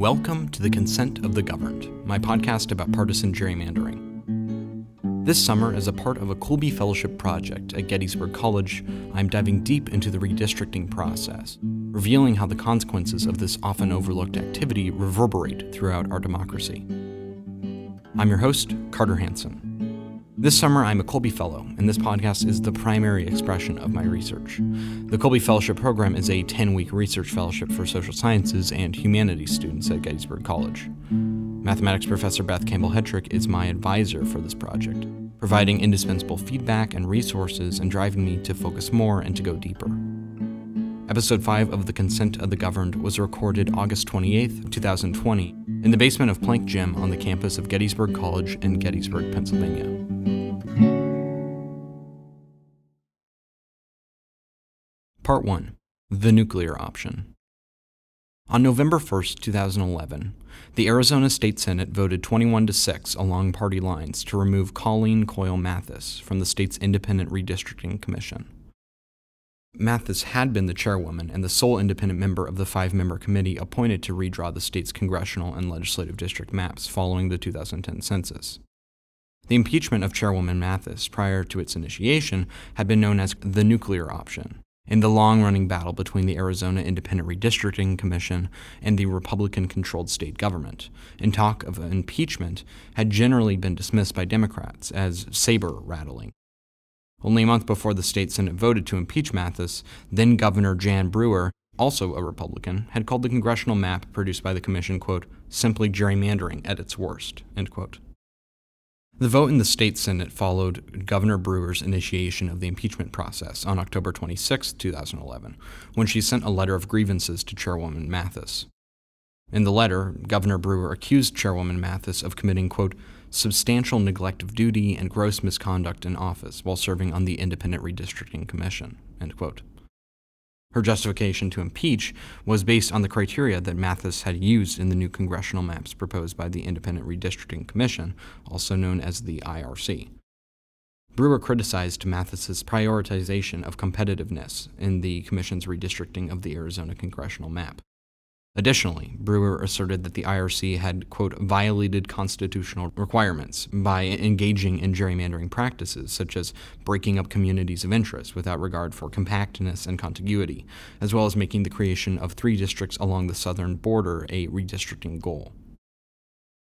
Welcome to The Consent of the Governed, my podcast about partisan gerrymandering. This summer, as a part of a Kolbe Fellowship project at Gettysburg College, I'm diving deep into the redistricting process, revealing how the consequences of this often overlooked activity reverberate throughout our democracy. I'm your host, Carter Hanson. This summer, I'm a Kolbe Fellow, and this podcast is the primary expression of my research. The Kolbe Fellowship Program is a 10 week research fellowship for social sciences and humanities students at Gettysburg College. Mathematics professor Beth Campbell Hetrick is my advisor for this project, providing indispensable feedback and resources and driving me to focus more and to go deeper. Episode 5 of The Consent of the Governed was recorded August 28, 2020, in the basement of Plank Gym on the campus of Gettysburg College in Gettysburg, Pennsylvania. Part 1 The Nuclear Option. On November 1, 2011, the Arizona State Senate voted 21 to 6 along party lines to remove Colleen Coyle Mathis from the state's Independent Redistricting Commission. Mathis had been the chairwoman and the sole independent member of the five member committee appointed to redraw the state's congressional and legislative district maps following the 2010 census. The impeachment of Chairwoman Mathis prior to its initiation had been known as the nuclear option, in the long running battle between the Arizona Independent Redistricting Commission and the Republican controlled state government, and talk of impeachment had generally been dismissed by Democrats as saber rattling. Only a month before the state Senate voted to impeach Mathis, then Governor Jan Brewer, also a Republican, had called the congressional map produced by the commission, quote, simply gerrymandering at its worst, end quote. The vote in the state Senate followed Governor Brewer's initiation of the impeachment process on October 26, 2011, when she sent a letter of grievances to Chairwoman Mathis. In the letter, Governor Brewer accused Chairwoman Mathis of committing, quote, substantial neglect of duty and gross misconduct in office while serving on the Independent Redistricting Commission. Her justification to impeach was based on the criteria that Mathis had used in the new congressional maps proposed by the Independent Redistricting Commission, also known as the IRC. Brewer criticized Mathis's prioritization of competitiveness in the Commission's redistricting of the Arizona congressional map. Additionally, Brewer asserted that the IRC had, quote, violated constitutional requirements by engaging in gerrymandering practices, such as breaking up communities of interest without regard for compactness and contiguity, as well as making the creation of three districts along the southern border a redistricting goal.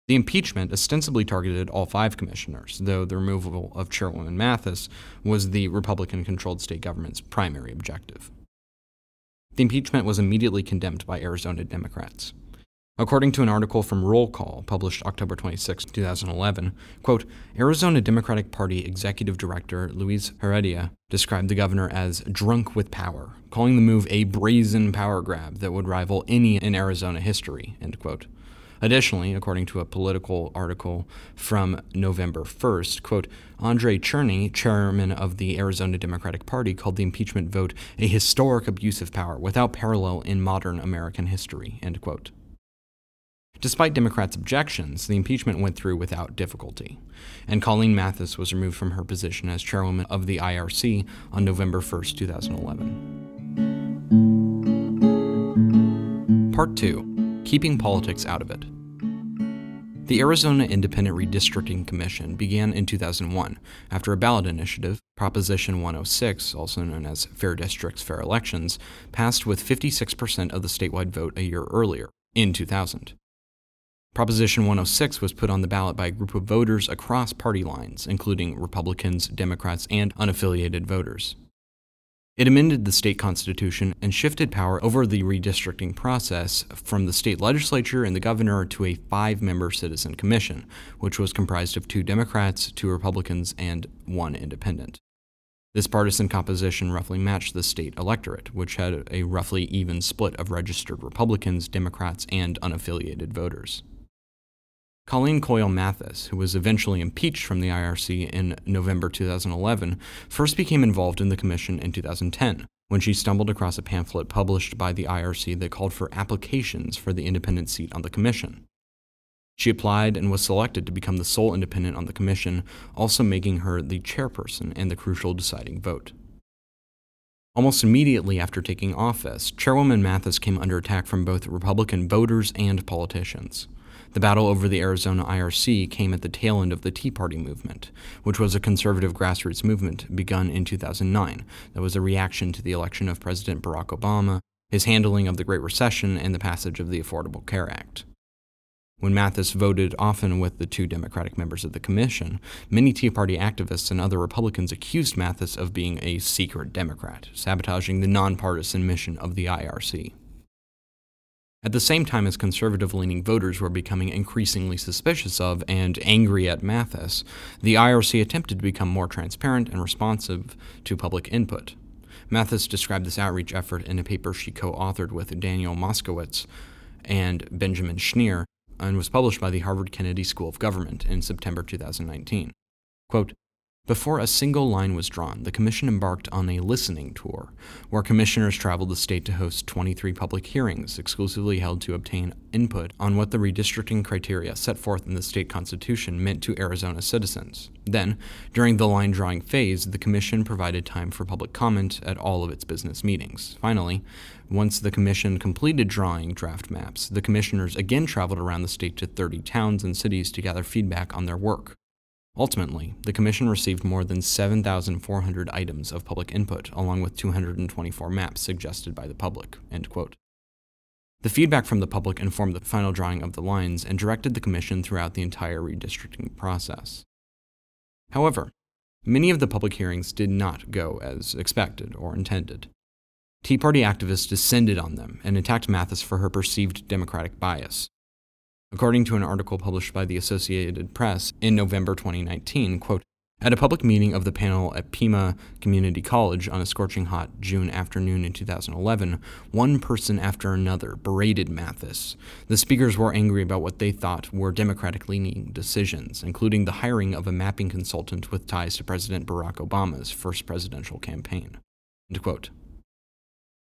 The impeachment ostensibly targeted all five commissioners, though the removal of Chairwoman Mathis was the Republican controlled state government's primary objective. The impeachment was immediately condemned by Arizona Democrats. According to an article from Roll Call published October 26, 2011, quote, Arizona Democratic Party Executive Director Luis Heredia described the governor as drunk with power, calling the move a brazen power grab that would rival any in Arizona history, end quote. Additionally, according to a Politico article from November 1st, quote, Andrei Cherny, chairman of the Arizona Democratic Party, called the impeachment vote a historic abuse of power without parallel in modern American history, end quote. Despite Democrats' objections, the impeachment went through without difficulty, and Colleen Mathis was removed from her position as chairwoman of the IRC on November 1, 2011. Part 2 keeping politics out of it. The Arizona Independent Redistricting Commission began in 2001 after a ballot initiative, Proposition 106, also known as Fair Districts, Fair Elections, passed with 56% of the statewide vote a year earlier, in 2000. Proposition 106 was put on the ballot by a group of voters across party lines, including Republicans, Democrats, and unaffiliated voters. It amended the state constitution and shifted power over the redistricting process from the state legislature and the governor to a five member citizen commission, which was comprised of two Democrats, two Republicans, and one independent. This partisan composition roughly matched the state electorate, which had a roughly even split of registered Republicans, Democrats, and unaffiliated voters. Colleen Coyle Mathis, who was eventually impeached from the IRC in November 2011, first became involved in the commission in 2010 when she stumbled across a pamphlet published by the IRC that called for applications for the independent seat on the commission. She applied and was selected to become the sole independent on the commission, also making her the chairperson and the crucial deciding vote. Almost immediately after taking office, Chairwoman Mathis came under attack from both Republican voters and politicians. The battle over the Arizona IRC came at the tail end of the Tea Party movement, which was a conservative grassroots movement begun in 2009 that was a reaction to the election of President Barack Obama, his handling of the Great Recession, and the passage of the Affordable Care Act. When Mathis voted often with the two Democratic members of the commission, many Tea Party activists and other Republicans accused Mathis of being a secret Democrat, sabotaging the nonpartisan mission of the IRC. At the same time as conservative leaning voters were becoming increasingly suspicious of and angry at Mathis, the IRC attempted to become more transparent and responsive to public input. Mathis described this outreach effort in a paper she co authored with Daniel Moskowitz and Benjamin Schneer and was published by the Harvard Kennedy School of Government in September 2019. Quote, before a single line was drawn, the Commission embarked on a listening tour, where commissioners traveled the state to host 23 public hearings exclusively held to obtain input on what the redistricting criteria set forth in the state constitution meant to Arizona citizens. Then, during the line drawing phase, the Commission provided time for public comment at all of its business meetings. Finally, once the Commission completed drawing draft maps, the commissioners again traveled around the state to 30 towns and cities to gather feedback on their work. Ultimately, the Commission received more than 7,400 items of public input, along with 224 maps suggested by the public. The feedback from the public informed the final drawing of the lines and directed the Commission throughout the entire redistricting process. However, many of the public hearings did not go as expected or intended. Tea Party activists descended on them and attacked Mathis for her perceived Democratic bias. According to an article published by the Associated Press in November 2019, quote, at a public meeting of the panel at Pima Community College on a scorching hot June afternoon in 2011, one person after another berated Mathis. The speakers were angry about what they thought were Democratic leaning decisions, including the hiring of a mapping consultant with ties to President Barack Obama's first presidential campaign.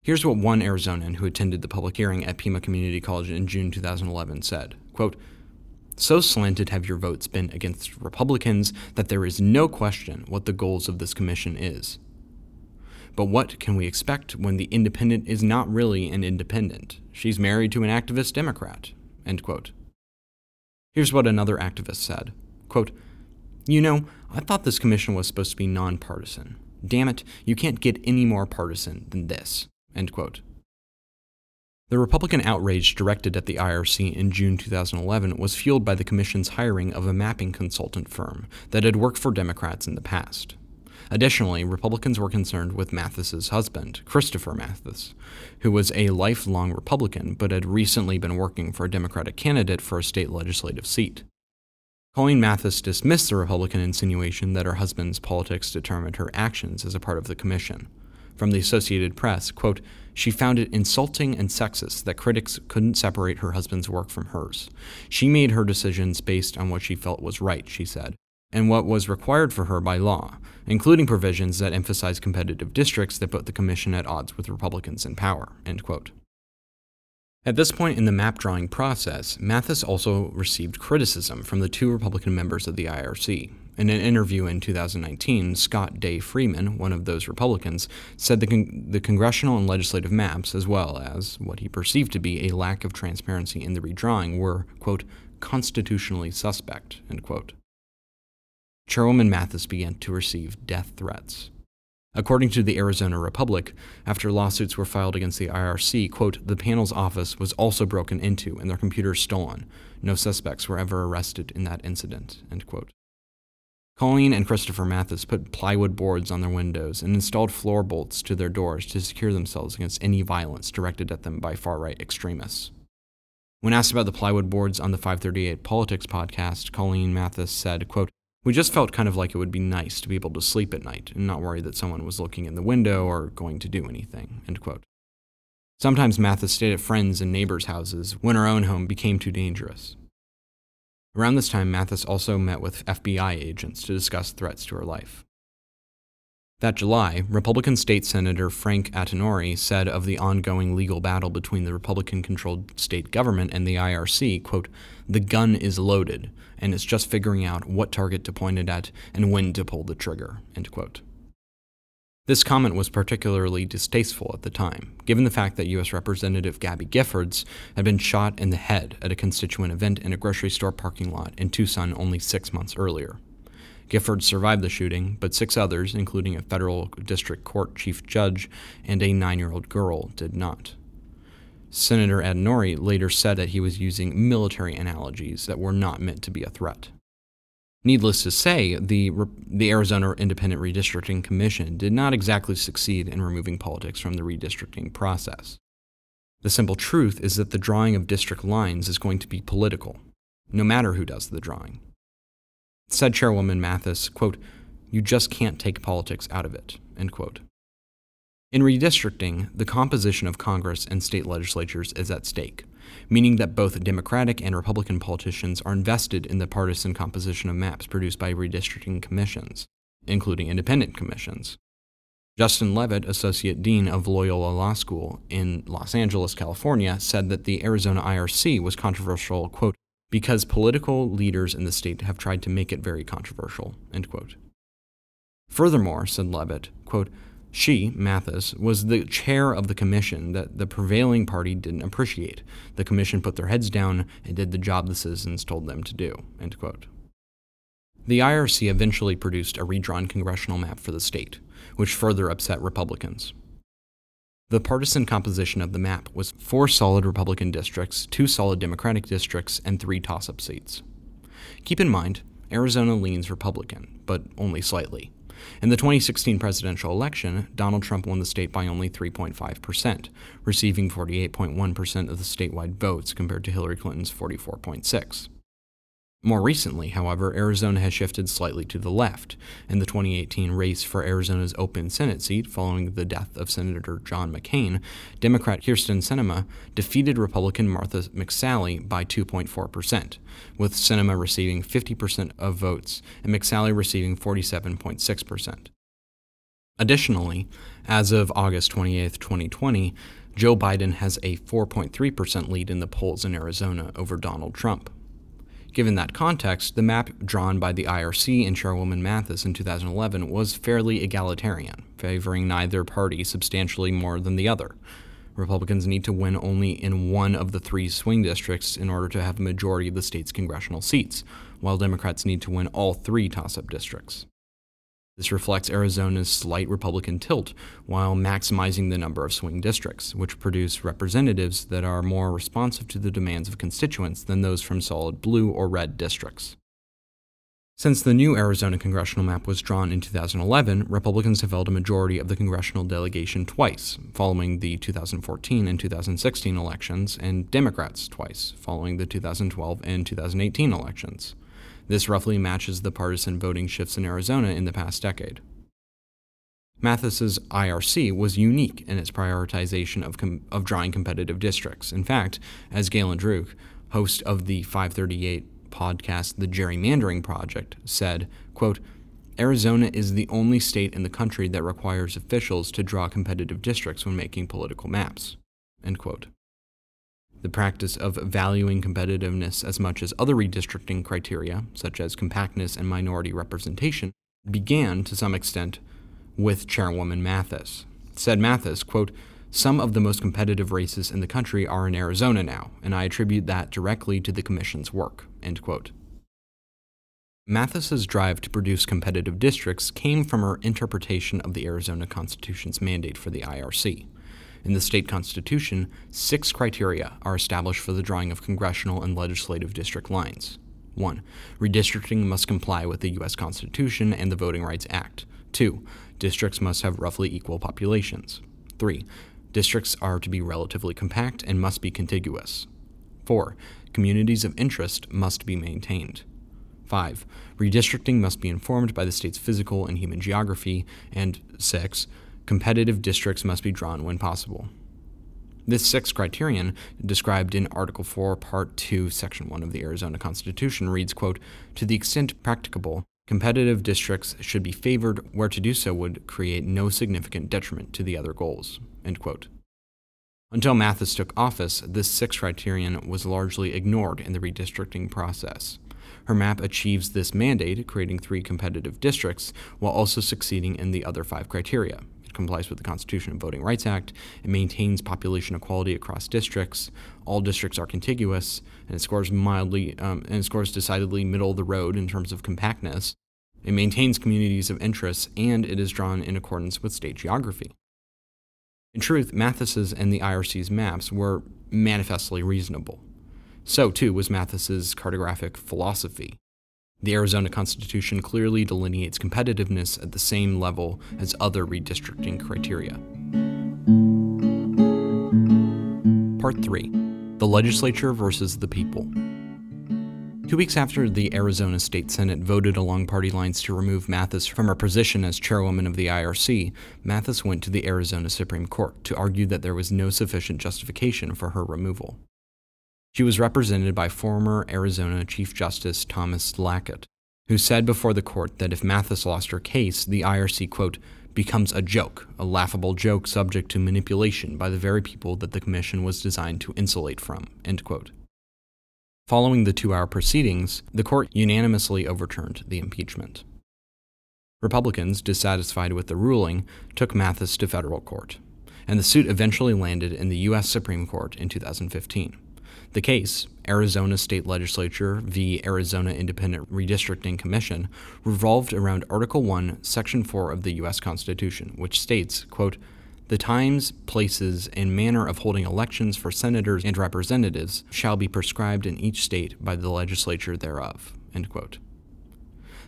Here's what one Arizonan who attended the public hearing at Pima Community College in June 2011 said quote, So slanted have your votes been against Republicans that there is no question what the goals of this commission is. But what can we expect when the independent is not really an independent? She's married to an activist Democrat. End quote. Here's what another activist said quote, You know, I thought this commission was supposed to be nonpartisan. Damn it, you can't get any more partisan than this. The Republican outrage directed at the IRC in June 2011 was fueled by the Commission's hiring of a mapping consultant firm that had worked for Democrats in the past. Additionally, Republicans were concerned with Mathis's husband, Christopher Mathis, who was a lifelong Republican but had recently been working for a Democratic candidate for a state legislative seat. Colleen Mathis dismissed the Republican insinuation that her husband's politics determined her actions as a part of the commission from the Associated Press, quote, she found it insulting and sexist that critics couldn't separate her husband's work from hers. She made her decisions based on what she felt was right, she said, and what was required for her by law, including provisions that emphasize competitive districts that put the commission at odds with Republicans in power. At this point in the map drawing process, Mathis also received criticism from the two Republican members of the IRC, in an interview in 2019, Scott Day Freeman, one of those Republicans, said the, con- the congressional and legislative maps, as well as what he perceived to be a lack of transparency in the redrawing, were, quote, constitutionally suspect, end quote. Chairwoman Mathis began to receive death threats. According to the Arizona Republic, after lawsuits were filed against the IRC, quote, the panel's office was also broken into and their computers stolen. No suspects were ever arrested in that incident, end quote. Colleen and Christopher Mathis put plywood boards on their windows and installed floor bolts to their doors to secure themselves against any violence directed at them by far right extremists. When asked about the plywood boards on the 538 Politics podcast, Colleen Mathis said, quote, We just felt kind of like it would be nice to be able to sleep at night and not worry that someone was looking in the window or going to do anything. End quote. Sometimes Mathis stayed at friends' and neighbors' houses when her own home became too dangerous. Around this time, Mathis also met with FBI agents to discuss threats to her life. That July, Republican State Senator Frank Antenori said of the ongoing legal battle between the Republican controlled state government and the IRC, quote, the gun is loaded, and it's just figuring out what target to point it at and when to pull the trigger, end quote. This comment was particularly distasteful at the time, given the fact that U.S. Representative Gabby Giffords had been shot in the head at a constituent event in a grocery store parking lot in Tucson only six months earlier. Giffords survived the shooting, but six others, including a federal district court chief judge and a nine year old girl, did not. Senator Antenori later said that he was using military analogies that were not meant to be a threat. Needless to say, the, the Arizona Independent Redistricting Commission did not exactly succeed in removing politics from the redistricting process. The simple truth is that the drawing of district lines is going to be political, no matter who does the drawing. Said Chairwoman Mathis, quote, You just can't take politics out of it, end quote. In redistricting, the composition of Congress and state legislatures is at stake meaning that both Democratic and Republican politicians are invested in the partisan composition of maps produced by redistricting commissions, including independent commissions. Justin Levitt, Associate Dean of Loyola Law School in Los Angeles, California, said that the Arizona IRC was controversial, quote, because political leaders in the state have tried to make it very controversial, end quote. Furthermore, said Levitt, quote, she, Mathis, was the chair of the commission that the prevailing party didn't appreciate. The commission put their heads down and did the job the citizens told them to do. The IRC eventually produced a redrawn congressional map for the state, which further upset Republicans. The partisan composition of the map was four solid Republican districts, two solid Democratic districts, and three toss up seats. Keep in mind, Arizona leans Republican, but only slightly. In the 2016 presidential election, Donald Trump won the state by only 3.5%, receiving 48.1% of the statewide votes compared to Hillary Clinton's 44.6. More recently, however, Arizona has shifted slightly to the left. In the 2018 race for Arizona's open Senate seat following the death of Senator John McCain, Democrat Kyrsten Sinema defeated Republican Martha McSally by 2.4%, with Sinema receiving 50% of votes and McSally receiving 47.6%. Additionally, as of August 28, 2020, Joe Biden has a 4.3% lead in the polls in Arizona over Donald Trump. Given that context, the map drawn by the IRC and Chairwoman Mathis in 2011 was fairly egalitarian, favoring neither party substantially more than the other. Republicans need to win only in one of the three swing districts in order to have a majority of the state's congressional seats, while Democrats need to win all three toss up districts. This reflects Arizona's slight Republican tilt while maximizing the number of swing districts, which produce representatives that are more responsive to the demands of constituents than those from solid blue or red districts. Since the new Arizona congressional map was drawn in 2011, Republicans have held a majority of the congressional delegation twice, following the 2014 and 2016 elections, and Democrats twice, following the 2012 and 2018 elections. This roughly matches the partisan voting shifts in Arizona in the past decade. Mathis's IRC was unique in its prioritization of, com- of drawing competitive districts. In fact, as Galen Druke, host of the 538 podcast The Gerrymandering Project, said, quote, Arizona is the only state in the country that requires officials to draw competitive districts when making political maps. End quote the practice of valuing competitiveness as much as other redistricting criteria, such as compactness and minority representation, began to some extent with Chairwoman Mathis. Said Mathis, quote, some of the most competitive races in the country are in Arizona now, and I attribute that directly to the Commission's work. End quote. Mathis's drive to produce competitive districts came from her interpretation of the Arizona Constitution's mandate for the IRC. In the state constitution, six criteria are established for the drawing of congressional and legislative district lines. 1. Redistricting must comply with the U.S. Constitution and the Voting Rights Act. 2. Districts must have roughly equal populations. 3. Districts are to be relatively compact and must be contiguous. 4. Communities of interest must be maintained. 5. Redistricting must be informed by the state's physical and human geography. And 6 competitive districts must be drawn when possible. This sixth criterion, described in Article 4, Part 2, Section 1 of the Arizona Constitution, reads, quote, To the extent practicable, competitive districts should be favored where to do so would create no significant detriment to the other goals, end quote. Until Mathis took office, this sixth criterion was largely ignored in the redistricting process. Her map achieves this mandate, creating three competitive districts, while also succeeding in the other five criteria complies with the Constitution and Voting Rights Act. It maintains population equality across districts. All districts are contiguous, and it scores mildly um, and it scores decidedly middle of the road in terms of compactness. It maintains communities of interest, and it is drawn in accordance with state geography. In truth, Mathis's and the IRC's maps were manifestly reasonable. So, too, was Mathis's cartographic philosophy. The Arizona Constitution clearly delineates competitiveness at the same level as other redistricting criteria. Part 3 The Legislature versus the People. Two weeks after the Arizona State Senate voted along party lines to remove Mathis from her position as chairwoman of the IRC, Mathis went to the Arizona Supreme Court to argue that there was no sufficient justification for her removal. She was represented by former Arizona Chief Justice Thomas Zlaket, who said before the court that if Mathis lost her case, the IRC, quote, becomes a joke, a laughable joke subject to manipulation by the very people that the commission was designed to insulate from, end quote. Following the two hour proceedings, the court unanimously overturned the impeachment. Republicans, dissatisfied with the ruling, took Mathis to federal court, and the suit eventually landed in the U.S. Supreme Court in 2015. The case, Arizona State Legislature v. Arizona Independent Redistricting Commission, revolved around Article 1, Section 4 of the U.S. Constitution, which states, quote, the times, places, and manner of holding elections for senators and representatives shall be prescribed in each state by the legislature thereof.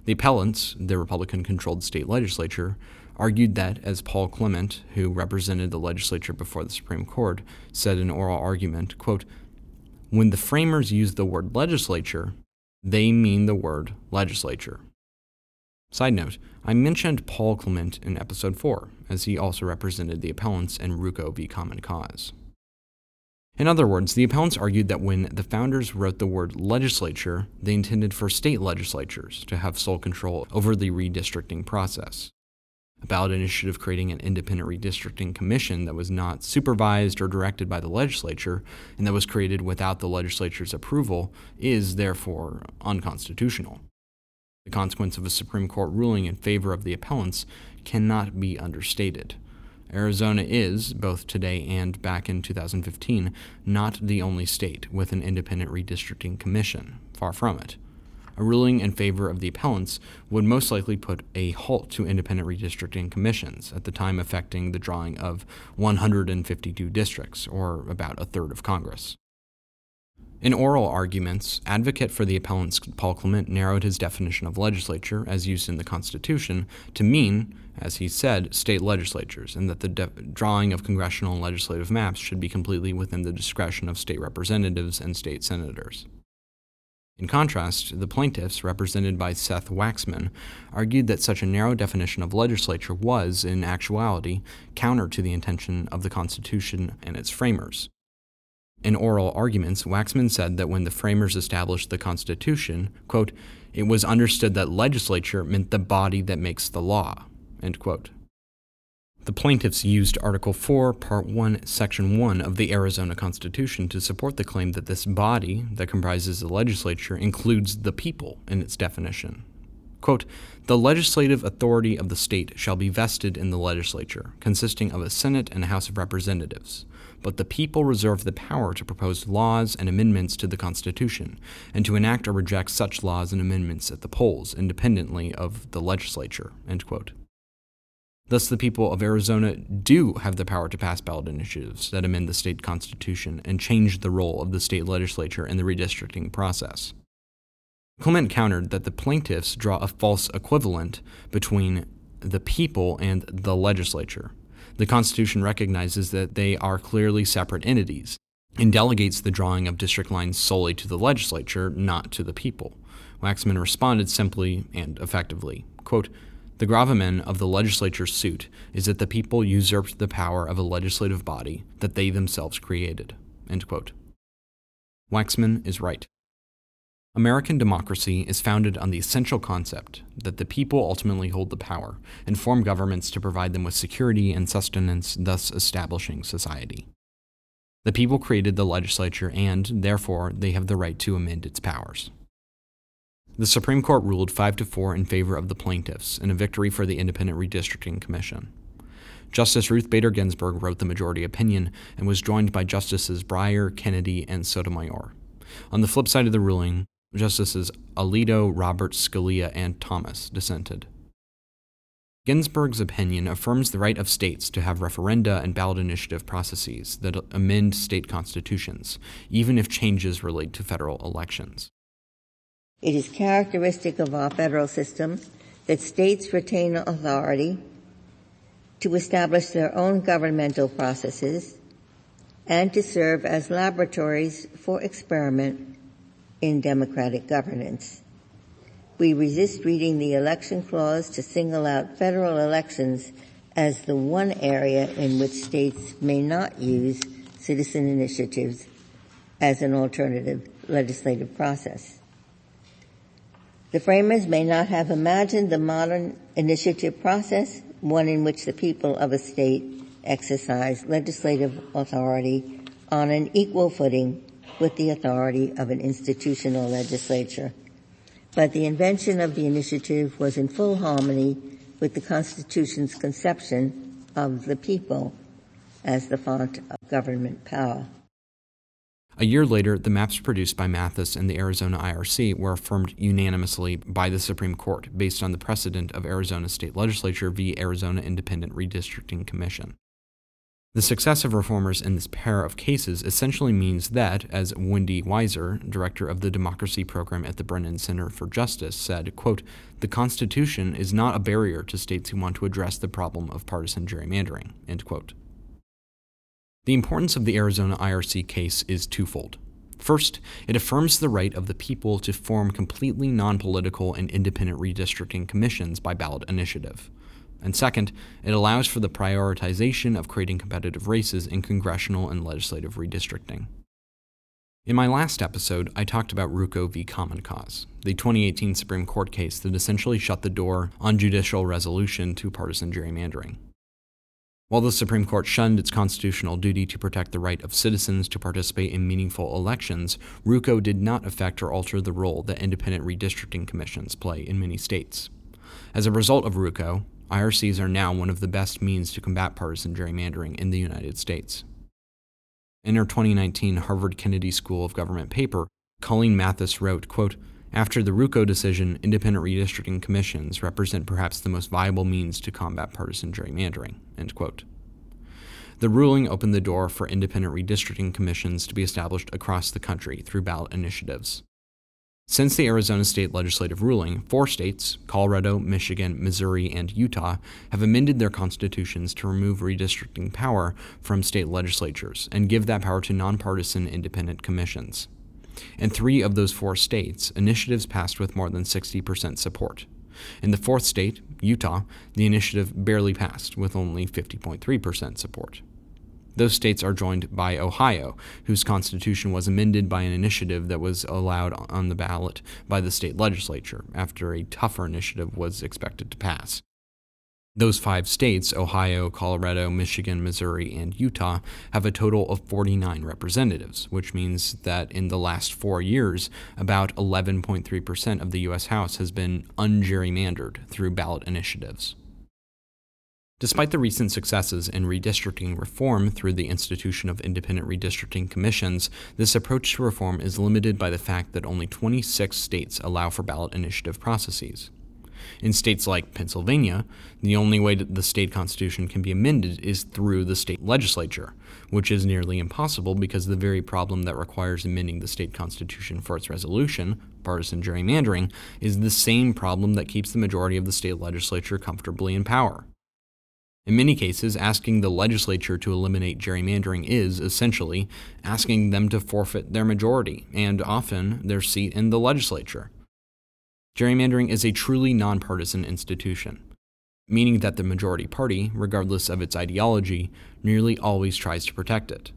The appellants, the Republican controlled state legislature, argued that, as Paul Clement, who represented the legislature before the Supreme Court, said in oral argument, quote, when the framers use the word legislature, they mean the word legislature. Side note, I mentioned Paul Clement in episode 4, as he also represented the appellants in Rucho v. Common Cause. In other words, the appellants argued that when the founders wrote the word legislature, they intended for state legislatures to have sole control over the redistricting process. A ballot initiative creating an independent redistricting commission that was not supervised or directed by the legislature and that was created without the legislature's approval is therefore unconstitutional. The consequence of a Supreme Court ruling in favor of the appellants cannot be understated. Arizona is, both today and back in 2015, not the only state with an independent redistricting commission. Far from it. A ruling in favor of the appellants would most likely put a halt to independent redistricting commissions, at the time affecting the drawing of 152 districts, or about a third of Congress. In oral arguments, advocate for the appellants Paul Clement narrowed his definition of legislature, as used in the Constitution, to mean, as he said, state legislatures, and that the de- drawing of congressional and legislative maps should be completely within the discretion of state representatives and state senators. In contrast, the plaintiffs, represented by Seth Waxman, argued that such a narrow definition of legislature was, in actuality, counter to the intention of the Constitution and its framers. In oral arguments, Waxman said that when the framers established the Constitution, quote, it was understood that legislature meant the body that makes the law. The plaintiffs used Article 4, Part 1, Section 1 of the Arizona Constitution to support the claim that this body that comprises the legislature includes the people in its definition. Quote, the legislative authority of the state shall be vested in the legislature, consisting of a Senate and a House of Representatives but the people reserve the power to propose laws and amendments to the Constitution, and to enact or reject such laws and amendments at the polls, independently of the legislature. Thus, the people of Arizona do have the power to pass ballot initiatives that amend the state constitution and change the role of the state legislature in the redistricting process. Clement countered that the plaintiffs draw a false equivalent between the people and the legislature. The Constitution recognizes that they are clearly separate entities and delegates the drawing of district lines solely to the legislature, not to the people. Waxman responded simply and effectively quote, The gravamen of the legislature's suit is that the people usurped the power of a legislative body that they themselves created. Waxman is right. American democracy is founded on the essential concept that the people ultimately hold the power and form governments to provide them with security and sustenance, thus establishing society. The people created the legislature, and, therefore, they have the right to amend its powers. The Supreme Court ruled 5 to 4 in favor of the plaintiffs in a victory for the Independent Redistricting Commission. Justice Ruth Bader Ginsburg wrote the majority opinion and was joined by Justices Breyer, Kennedy, and Sotomayor. On the flip side of the ruling, Justices Alito, Roberts, Scalia, and Thomas dissented. Ginsburg's opinion affirms the right of states to have referenda and ballot initiative processes that amend state constitutions, even if changes relate to federal elections. It is characteristic of our federal system that states retain authority to establish their own governmental processes and to serve as laboratories for experiment in democratic governance. We resist reading the election clause to single out federal elections as the one area in which states may not use citizen initiatives as an alternative legislative process. The framers may not have imagined the modern initiative process one in which the people of a state exercise legislative authority on an equal footing with the authority of an institutional legislature. But the invention of the initiative was in full harmony with the Constitution's conception of the people as the font of government power. A year later, the maps produced by Mathis and the Arizona IRC were affirmed unanimously by the Supreme Court based on the precedent of Arizona State Legislature v. Arizona Independent Redistricting Commission. The success of reformers in this pair of cases essentially means that, as Wendy Weiser, director of the democracy program at the Brennan Center for Justice, said, quote, the Constitution is not a barrier to states who want to address the problem of partisan gerrymandering, end quote. The importance of the Arizona IRC case is twofold. First, it affirms the right of the people to form completely non political and independent redistricting commissions by ballot initiative. And second, it allows for the prioritization of creating competitive races in congressional and legislative redistricting. In my last episode, I talked about Rucho v. Common Cause, the 2018 Supreme Court case that essentially shut the door on judicial resolution to partisan gerrymandering. While the Supreme Court shunned its constitutional duty to protect the right of citizens to participate in meaningful elections, Rucho did not affect or alter the role that independent redistricting commissions play in many states. As a result of Rucho, IRCs are now one of the best means to combat partisan gerrymandering in the United States. In her 2019 Harvard Kennedy School of Government paper, Colleen Mathis wrote, quote, after the Rucho decision, independent redistricting commissions represent perhaps the most viable means to combat partisan gerrymandering. The ruling opened the door for independent redistricting commissions to be established across the country through ballot initiatives. Since the Arizona state legislative ruling, four states, Colorado, Michigan, Missouri, and Utah, have amended their constitutions to remove redistricting power from state legislatures and give that power to nonpartisan independent commissions. In three of those four states, initiatives passed with more than 60% support. In the fourth state, Utah, the initiative barely passed with only 50.3% support. Those states are joined by Ohio, whose constitution was amended by an initiative that was allowed on the ballot by the state legislature after a tougher initiative was expected to pass. Those five states, Ohio, Colorado, Michigan, Missouri, and Utah, have a total of 49 representatives, which means that in the last four years, about 11.3% of the U.S. House has been ungerrymandered through ballot initiatives. Despite the recent successes in redistricting reform through the institution of independent redistricting commissions, this approach to reform is limited by the fact that only 26 states allow for ballot initiative processes. In states like Pennsylvania, the only way that the state constitution can be amended is through the state legislature, which is nearly impossible because the very problem that requires amending the state constitution for its resolution, partisan gerrymandering, is the same problem that keeps the majority of the state legislature comfortably in power. In many cases, asking the legislature to eliminate gerrymandering is, essentially, asking them to forfeit their majority, and often their seat in the legislature. Gerrymandering is a truly nonpartisan institution, meaning that the majority party, regardless of its ideology, nearly always tries to protect it.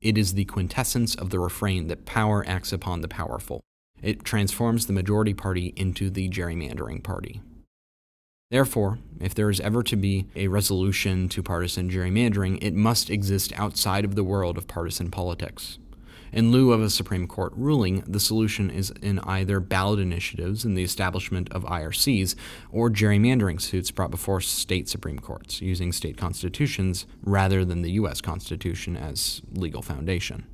It is the quintessence of the refrain that power acts upon the powerful. It transforms the majority party into the gerrymandering party. Therefore, if there is ever to be a resolution to partisan gerrymandering, it must exist outside of the world of partisan politics. In lieu of a Supreme Court ruling, the solution is in either ballot initiatives and the establishment of IRCs or gerrymandering suits brought before state Supreme Courts using state constitutions rather than the U.S. Constitution as legal foundation.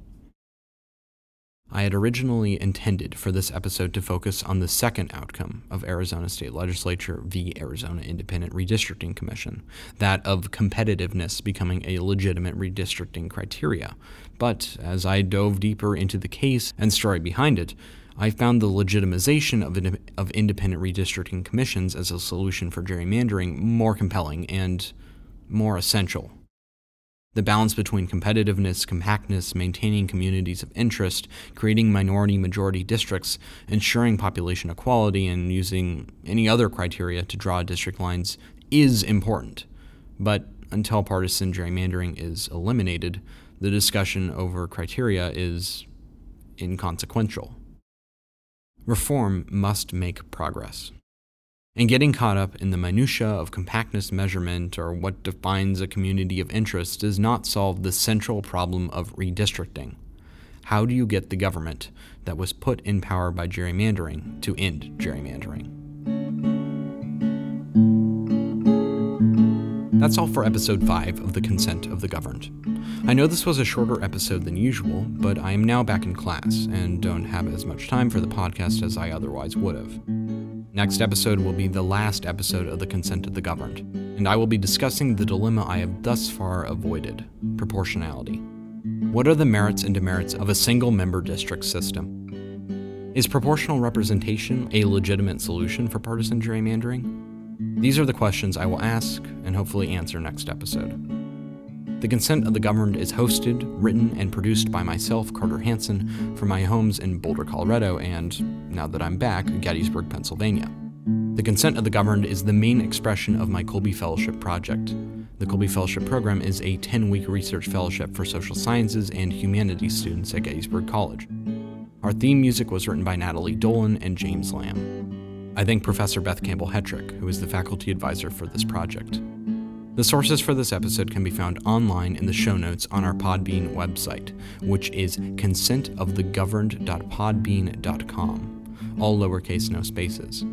I had originally intended for this episode to focus on the second outcome of Arizona State Legislature v. Arizona Independent Redistricting Commission, that of competitiveness becoming a legitimate redistricting criteria. But as I dove deeper into the case and story behind it, I found the legitimization of, of independent redistricting commissions as a solution for gerrymandering more compelling and more essential. The balance between competitiveness, compactness, maintaining communities of interest, creating minority majority districts, ensuring population equality, and using any other criteria to draw district lines is important. But until partisan gerrymandering is eliminated, the discussion over criteria is inconsequential. Reform must make progress. And getting caught up in the minutiae of compactness measurement or what defines a community of interest does not solve the central problem of redistricting. How do you get the government that was put in power by gerrymandering to end gerrymandering? That's all for episode 5 of The Consent of the Governed. I know this was a shorter episode than usual, but I am now back in class and don't have as much time for the podcast as I otherwise would have. Next episode will be the last episode of The Consent of the Governed, and I will be discussing the dilemma I have thus far avoided proportionality. What are the merits and demerits of a single member district system? Is proportional representation a legitimate solution for partisan gerrymandering? These are the questions I will ask and hopefully answer next episode. The Consent of the Governed is hosted, written, and produced by myself, Carter Hanson, from my homes in Boulder, Colorado, and, now that I'm back, Gettysburg, Pennsylvania. The Consent of the Governed is the main expression of my Kolbe Fellowship project. The Kolbe Fellowship program is a 10 week research fellowship for social sciences and humanities students at Gettysburg College. Our theme music was written by Natalie Dolan and James Lamb. I thank Professor Beth Campbell Hetrick, who is the faculty advisor for this project. The sources for this episode can be found online in the show notes on our Podbean website, which is consentofthegoverned.podbean.com, all lowercase, no spaces.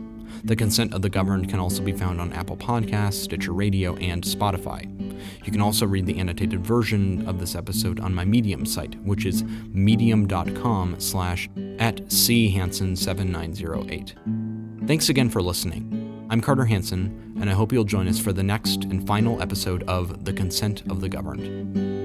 The Consent of the Governed can also be found on Apple Podcasts, Stitcher Radio, and Spotify. You can also read the annotated version of this episode on my Medium site, which is medium.com slash at chanson7908. Thanks again for listening. I'm Carter Hanson, and I hope you'll join us for the next and final episode of The Consent of the Governed.